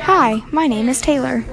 Hi, my name is Taylor.